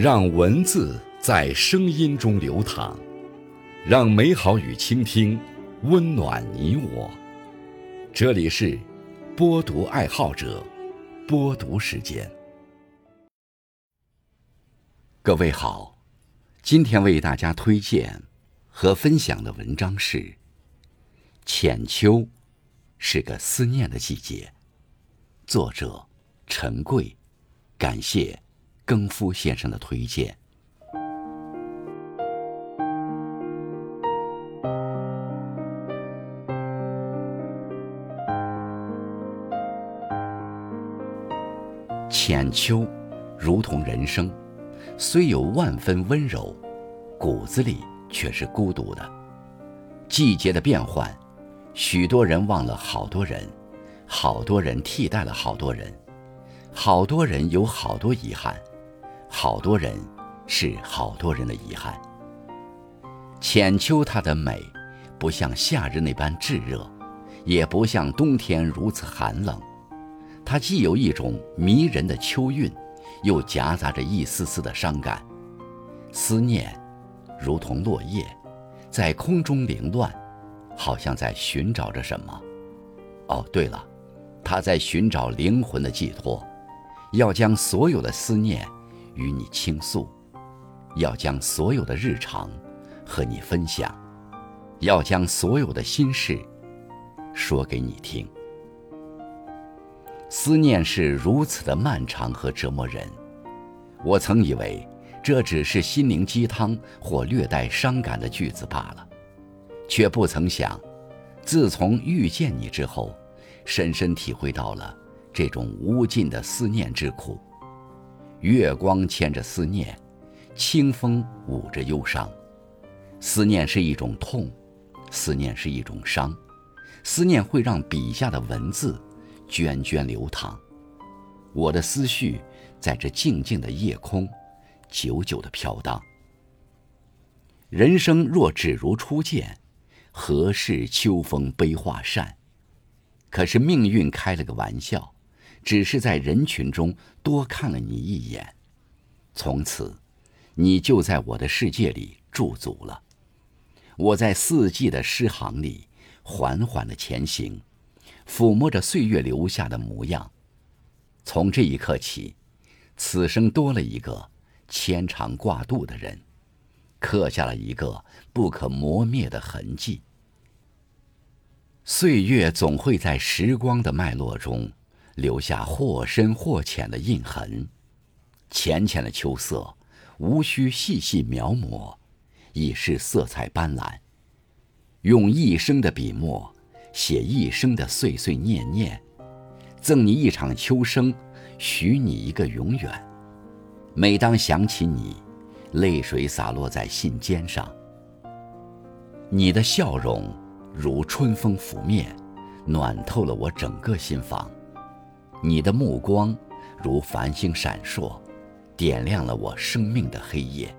让文字在声音中流淌，让美好与倾听温暖你我。这里是播读爱好者播读时间。各位好，今天为大家推荐和分享的文章是《浅秋》，是个思念的季节。作者陈贵，感谢更夫先生的推荐。浅秋，如同人生，虽有万分温柔，骨子里却是孤独的。季节的变换，许多人忘了好多人。好多人替代了好多人，好多人有好多遗憾，好多人是好多人的遗憾。浅秋它的美，不像夏日那般炙热，也不像冬天如此寒冷，它既有一种迷人的秋韵，又夹杂着一丝丝的伤感。思念，如同落叶，在空中凌乱，好像在寻找着什么。哦，对了。他在寻找灵魂的寄托，要将所有的思念与你倾诉，要将所有的日常和你分享，要将所有的心事说给你听。思念是如此的漫长和折磨人，我曾以为这只是心灵鸡汤或略带伤感的句子罢了，却不曾想，自从遇见你之后。深深体会到了这种无尽的思念之苦。月光牵着思念，清风舞着忧伤。思念是一种痛，思念是一种伤，思念会让笔下的文字涓涓流淌。我的思绪在这静静的夜空，久久的飘荡。人生若只如初见，何事秋风悲画扇？可是命运开了个玩笑，只是在人群中多看了你一眼，从此，你就在我的世界里驻足了。我在四季的诗行里缓缓的前行，抚摸着岁月留下的模样。从这一刻起，此生多了一个牵肠挂肚的人，刻下了一个不可磨灭的痕迹。岁月总会在时光的脉络中留下或深或浅的印痕，浅浅的秋色，无需细细描摹，已是色彩斑斓。用一生的笔墨写一生的岁岁念念，赠你一场秋声，许你一个永远。每当想起你，泪水洒落在信笺上。你的笑容。如春风拂面，暖透了我整个心房。你的目光如繁星闪烁，点亮了我生命的黑夜。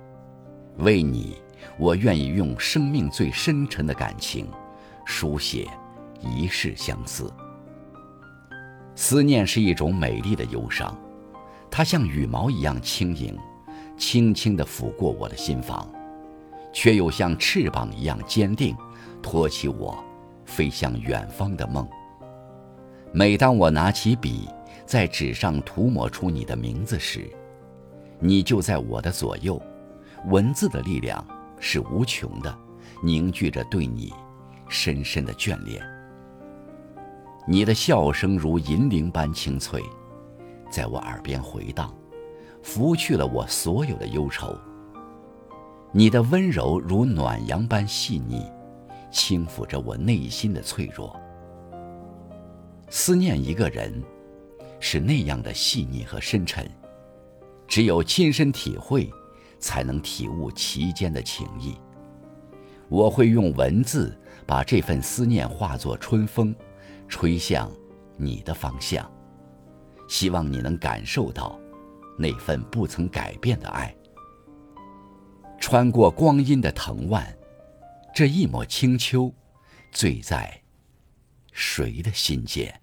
为你，我愿意用生命最深沉的感情，书写一世相思。思念是一种美丽的忧伤，它像羽毛一样轻盈，轻轻地抚过我的心房，却又像翅膀一样坚定。托起我，飞向远方的梦。每当我拿起笔，在纸上涂抹出你的名字时，你就在我的左右。文字的力量是无穷的，凝聚着对你深深的眷恋。你的笑声如银铃般清脆，在我耳边回荡，拂去了我所有的忧愁。你的温柔如暖阳般细腻。轻抚着我内心的脆弱。思念一个人，是那样的细腻和深沉，只有亲身体会，才能体悟其间的情谊。我会用文字把这份思念化作春风，吹向你的方向。希望你能感受到那份不曾改变的爱，穿过光阴的藤蔓。这一抹清秋，醉在谁的心间？